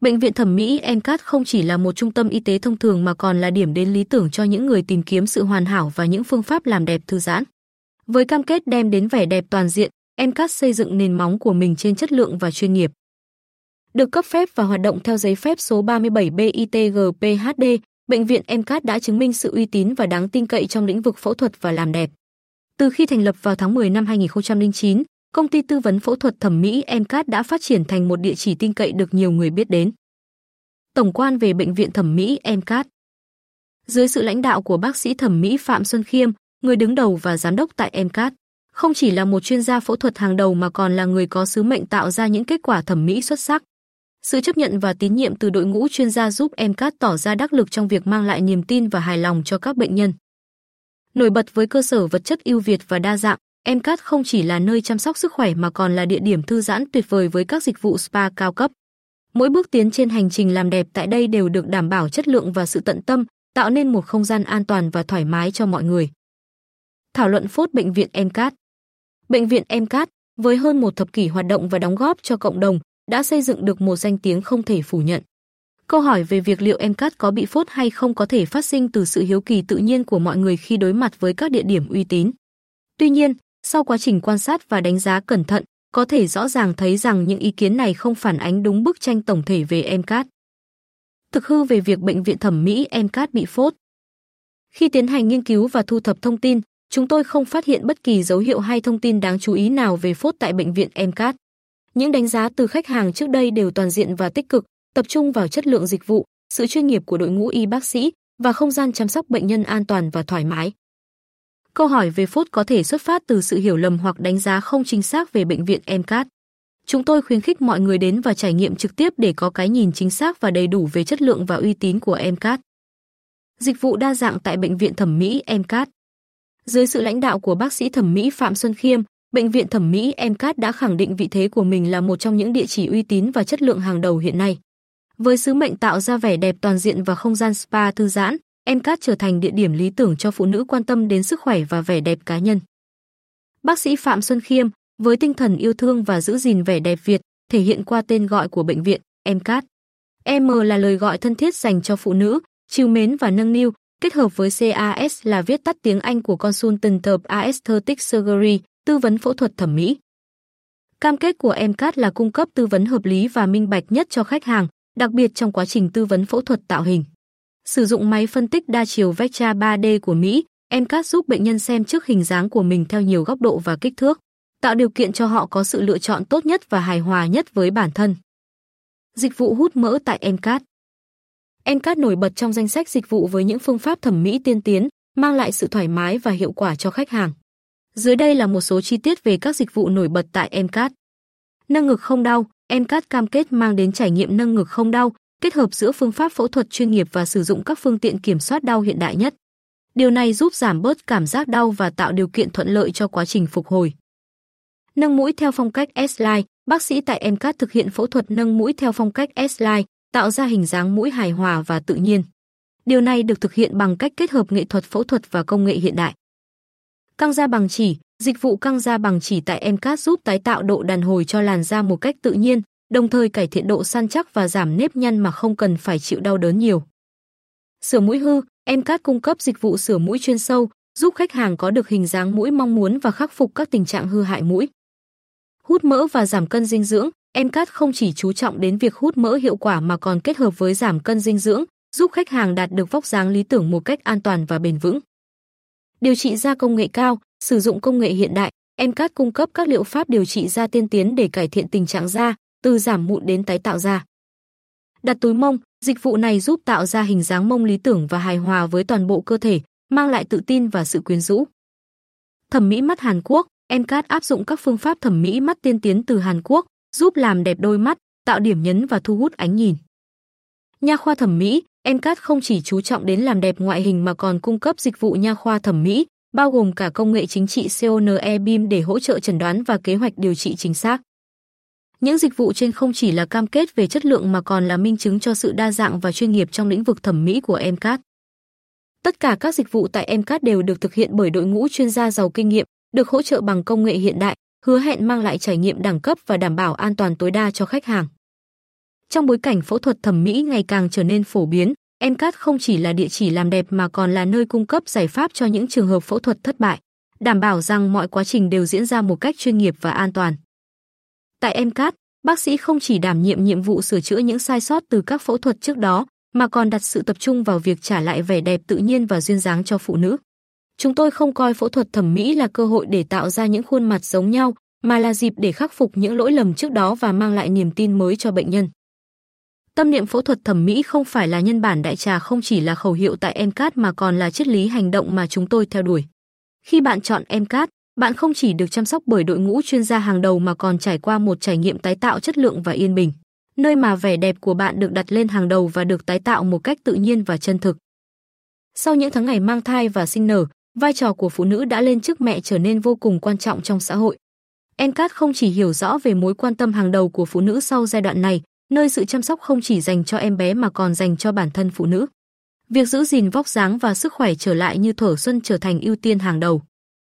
Bệnh viện thẩm mỹ MCAT không chỉ là một trung tâm y tế thông thường mà còn là điểm đến lý tưởng cho những người tìm kiếm sự hoàn hảo và những phương pháp làm đẹp thư giãn. Với cam kết đem đến vẻ đẹp toàn diện, MCAT xây dựng nền móng của mình trên chất lượng và chuyên nghiệp. Được cấp phép và hoạt động theo giấy phép số 37 BITGPHD, bệnh viện MCAT đã chứng minh sự uy tín và đáng tin cậy trong lĩnh vực phẫu thuật và làm đẹp. Từ khi thành lập vào tháng 10 năm 2009, công ty tư vấn phẫu thuật thẩm mỹ MCAT đã phát triển thành một địa chỉ tin cậy được nhiều người biết đến. Tổng quan về bệnh viện thẩm mỹ MCAT Dưới sự lãnh đạo của bác sĩ thẩm mỹ Phạm Xuân Khiêm, người đứng đầu và giám đốc tại MCAT, không chỉ là một chuyên gia phẫu thuật hàng đầu mà còn là người có sứ mệnh tạo ra những kết quả thẩm mỹ xuất sắc. Sự chấp nhận và tín nhiệm từ đội ngũ chuyên gia giúp MCAT tỏ ra đắc lực trong việc mang lại niềm tin và hài lòng cho các bệnh nhân. Nổi bật với cơ sở vật chất ưu việt và đa dạng, MCAT không chỉ là nơi chăm sóc sức khỏe mà còn là địa điểm thư giãn tuyệt vời với các dịch vụ spa cao cấp. Mỗi bước tiến trên hành trình làm đẹp tại đây đều được đảm bảo chất lượng và sự tận tâm, tạo nên một không gian an toàn và thoải mái cho mọi người. Thảo luận phốt bệnh viện MCAT Bệnh viện MCAT, với hơn một thập kỷ hoạt động và đóng góp cho cộng đồng, đã xây dựng được một danh tiếng không thể phủ nhận. Câu hỏi về việc liệu MCAT có bị phốt hay không có thể phát sinh từ sự hiếu kỳ tự nhiên của mọi người khi đối mặt với các địa điểm uy tín. Tuy nhiên, sau quá trình quan sát và đánh giá cẩn thận, có thể rõ ràng thấy rằng những ý kiến này không phản ánh đúng bức tranh tổng thể về MCAT. Thực hư về việc bệnh viện thẩm mỹ MCAT bị phốt. Khi tiến hành nghiên cứu và thu thập thông tin, chúng tôi không phát hiện bất kỳ dấu hiệu hay thông tin đáng chú ý nào về phốt tại bệnh viện MCAT. Những đánh giá từ khách hàng trước đây đều toàn diện và tích cực, tập trung vào chất lượng dịch vụ, sự chuyên nghiệp của đội ngũ y bác sĩ và không gian chăm sóc bệnh nhân an toàn và thoải mái. Câu hỏi về phốt có thể xuất phát từ sự hiểu lầm hoặc đánh giá không chính xác về bệnh viện MCAT. Chúng tôi khuyến khích mọi người đến và trải nghiệm trực tiếp để có cái nhìn chính xác và đầy đủ về chất lượng và uy tín của MCAT. Dịch vụ đa dạng tại bệnh viện thẩm mỹ MCAT. Dưới sự lãnh đạo của bác sĩ thẩm mỹ Phạm Xuân Khiêm, bệnh viện thẩm mỹ MCAT đã khẳng định vị thế của mình là một trong những địa chỉ uy tín và chất lượng hàng đầu hiện nay. Với sứ mệnh tạo ra vẻ đẹp toàn diện và không gian spa thư giãn, MCAT trở thành địa điểm lý tưởng cho phụ nữ quan tâm đến sức khỏe và vẻ đẹp cá nhân. Bác sĩ Phạm Xuân Khiêm, với tinh thần yêu thương và giữ gìn vẻ đẹp Việt, thể hiện qua tên gọi của bệnh viện, MCAT. M là lời gọi thân thiết dành cho phụ nữ, chiều mến và nâng niu, kết hợp với CAS là viết tắt tiếng Anh của Consultant of Aesthetic Surgery, tư vấn phẫu thuật thẩm mỹ. Cam kết của MCAT là cung cấp tư vấn hợp lý và minh bạch nhất cho khách hàng, đặc biệt trong quá trình tư vấn phẫu thuật tạo hình. Sử dụng máy phân tích đa chiều Vectra 3D của Mỹ, MCAT giúp bệnh nhân xem trước hình dáng của mình theo nhiều góc độ và kích thước, tạo điều kiện cho họ có sự lựa chọn tốt nhất và hài hòa nhất với bản thân. Dịch vụ hút mỡ tại MCAT MCAT nổi bật trong danh sách dịch vụ với những phương pháp thẩm mỹ tiên tiến, mang lại sự thoải mái và hiệu quả cho khách hàng. Dưới đây là một số chi tiết về các dịch vụ nổi bật tại MCAT. Nâng ngực không đau, MCAT cam kết mang đến trải nghiệm nâng ngực không đau, kết hợp giữa phương pháp phẫu thuật chuyên nghiệp và sử dụng các phương tiện kiểm soát đau hiện đại nhất. Điều này giúp giảm bớt cảm giác đau và tạo điều kiện thuận lợi cho quá trình phục hồi. Nâng mũi theo phong cách S-line, bác sĩ tại MCAT thực hiện phẫu thuật nâng mũi theo phong cách S-line, tạo ra hình dáng mũi hài hòa và tự nhiên. Điều này được thực hiện bằng cách kết hợp nghệ thuật phẫu thuật và công nghệ hiện đại. Căng da bằng chỉ, dịch vụ căng da bằng chỉ tại MCAT giúp tái tạo độ đàn hồi cho làn da một cách tự nhiên, đồng thời cải thiện độ săn chắc và giảm nếp nhăn mà không cần phải chịu đau đớn nhiều. Sửa mũi hư, MCAT cung cấp dịch vụ sửa mũi chuyên sâu, giúp khách hàng có được hình dáng mũi mong muốn và khắc phục các tình trạng hư hại mũi. Hút mỡ và giảm cân dinh dưỡng, MCAT không chỉ chú trọng đến việc hút mỡ hiệu quả mà còn kết hợp với giảm cân dinh dưỡng, giúp khách hàng đạt được vóc dáng lý tưởng một cách an toàn và bền vững. Điều trị da công nghệ cao, sử dụng công nghệ hiện đại, MCAT cung cấp các liệu pháp điều trị da tiên tiến để cải thiện tình trạng da, từ giảm mụn đến tái tạo da. Đặt túi mông, dịch vụ này giúp tạo ra hình dáng mông lý tưởng và hài hòa với toàn bộ cơ thể, mang lại tự tin và sự quyến rũ. Thẩm mỹ mắt Hàn Quốc, MCAT áp dụng các phương pháp thẩm mỹ mắt tiên tiến từ Hàn Quốc, giúp làm đẹp đôi mắt, tạo điểm nhấn và thu hút ánh nhìn. Nha khoa thẩm mỹ, MCAT không chỉ chú trọng đến làm đẹp ngoại hình mà còn cung cấp dịch vụ nha khoa thẩm mỹ, bao gồm cả công nghệ chính trị CONE BIM để hỗ trợ chẩn đoán và kế hoạch điều trị chính xác. Những dịch vụ trên không chỉ là cam kết về chất lượng mà còn là minh chứng cho sự đa dạng và chuyên nghiệp trong lĩnh vực thẩm mỹ của MCAT. Tất cả các dịch vụ tại MCAT đều được thực hiện bởi đội ngũ chuyên gia giàu kinh nghiệm, được hỗ trợ bằng công nghệ hiện đại, hứa hẹn mang lại trải nghiệm đẳng cấp và đảm bảo an toàn tối đa cho khách hàng. Trong bối cảnh phẫu thuật thẩm mỹ ngày càng trở nên phổ biến, MCAT không chỉ là địa chỉ làm đẹp mà còn là nơi cung cấp giải pháp cho những trường hợp phẫu thuật thất bại, đảm bảo rằng mọi quá trình đều diễn ra một cách chuyên nghiệp và an toàn. Tại MCAT, bác sĩ không chỉ đảm nhiệm nhiệm vụ sửa chữa những sai sót từ các phẫu thuật trước đó, mà còn đặt sự tập trung vào việc trả lại vẻ đẹp tự nhiên và duyên dáng cho phụ nữ. Chúng tôi không coi phẫu thuật thẩm mỹ là cơ hội để tạo ra những khuôn mặt giống nhau, mà là dịp để khắc phục những lỗi lầm trước đó và mang lại niềm tin mới cho bệnh nhân. Tâm niệm phẫu thuật thẩm mỹ không phải là nhân bản đại trà không chỉ là khẩu hiệu tại MCAT mà còn là triết lý hành động mà chúng tôi theo đuổi. Khi bạn chọn MCAT, bạn không chỉ được chăm sóc bởi đội ngũ chuyên gia hàng đầu mà còn trải qua một trải nghiệm tái tạo chất lượng và yên bình, nơi mà vẻ đẹp của bạn được đặt lên hàng đầu và được tái tạo một cách tự nhiên và chân thực. Sau những tháng ngày mang thai và sinh nở, vai trò của phụ nữ đã lên chức mẹ trở nên vô cùng quan trọng trong xã hội. Encat không chỉ hiểu rõ về mối quan tâm hàng đầu của phụ nữ sau giai đoạn này, nơi sự chăm sóc không chỉ dành cho em bé mà còn dành cho bản thân phụ nữ. Việc giữ gìn vóc dáng và sức khỏe trở lại như thở xuân trở thành ưu tiên hàng đầu.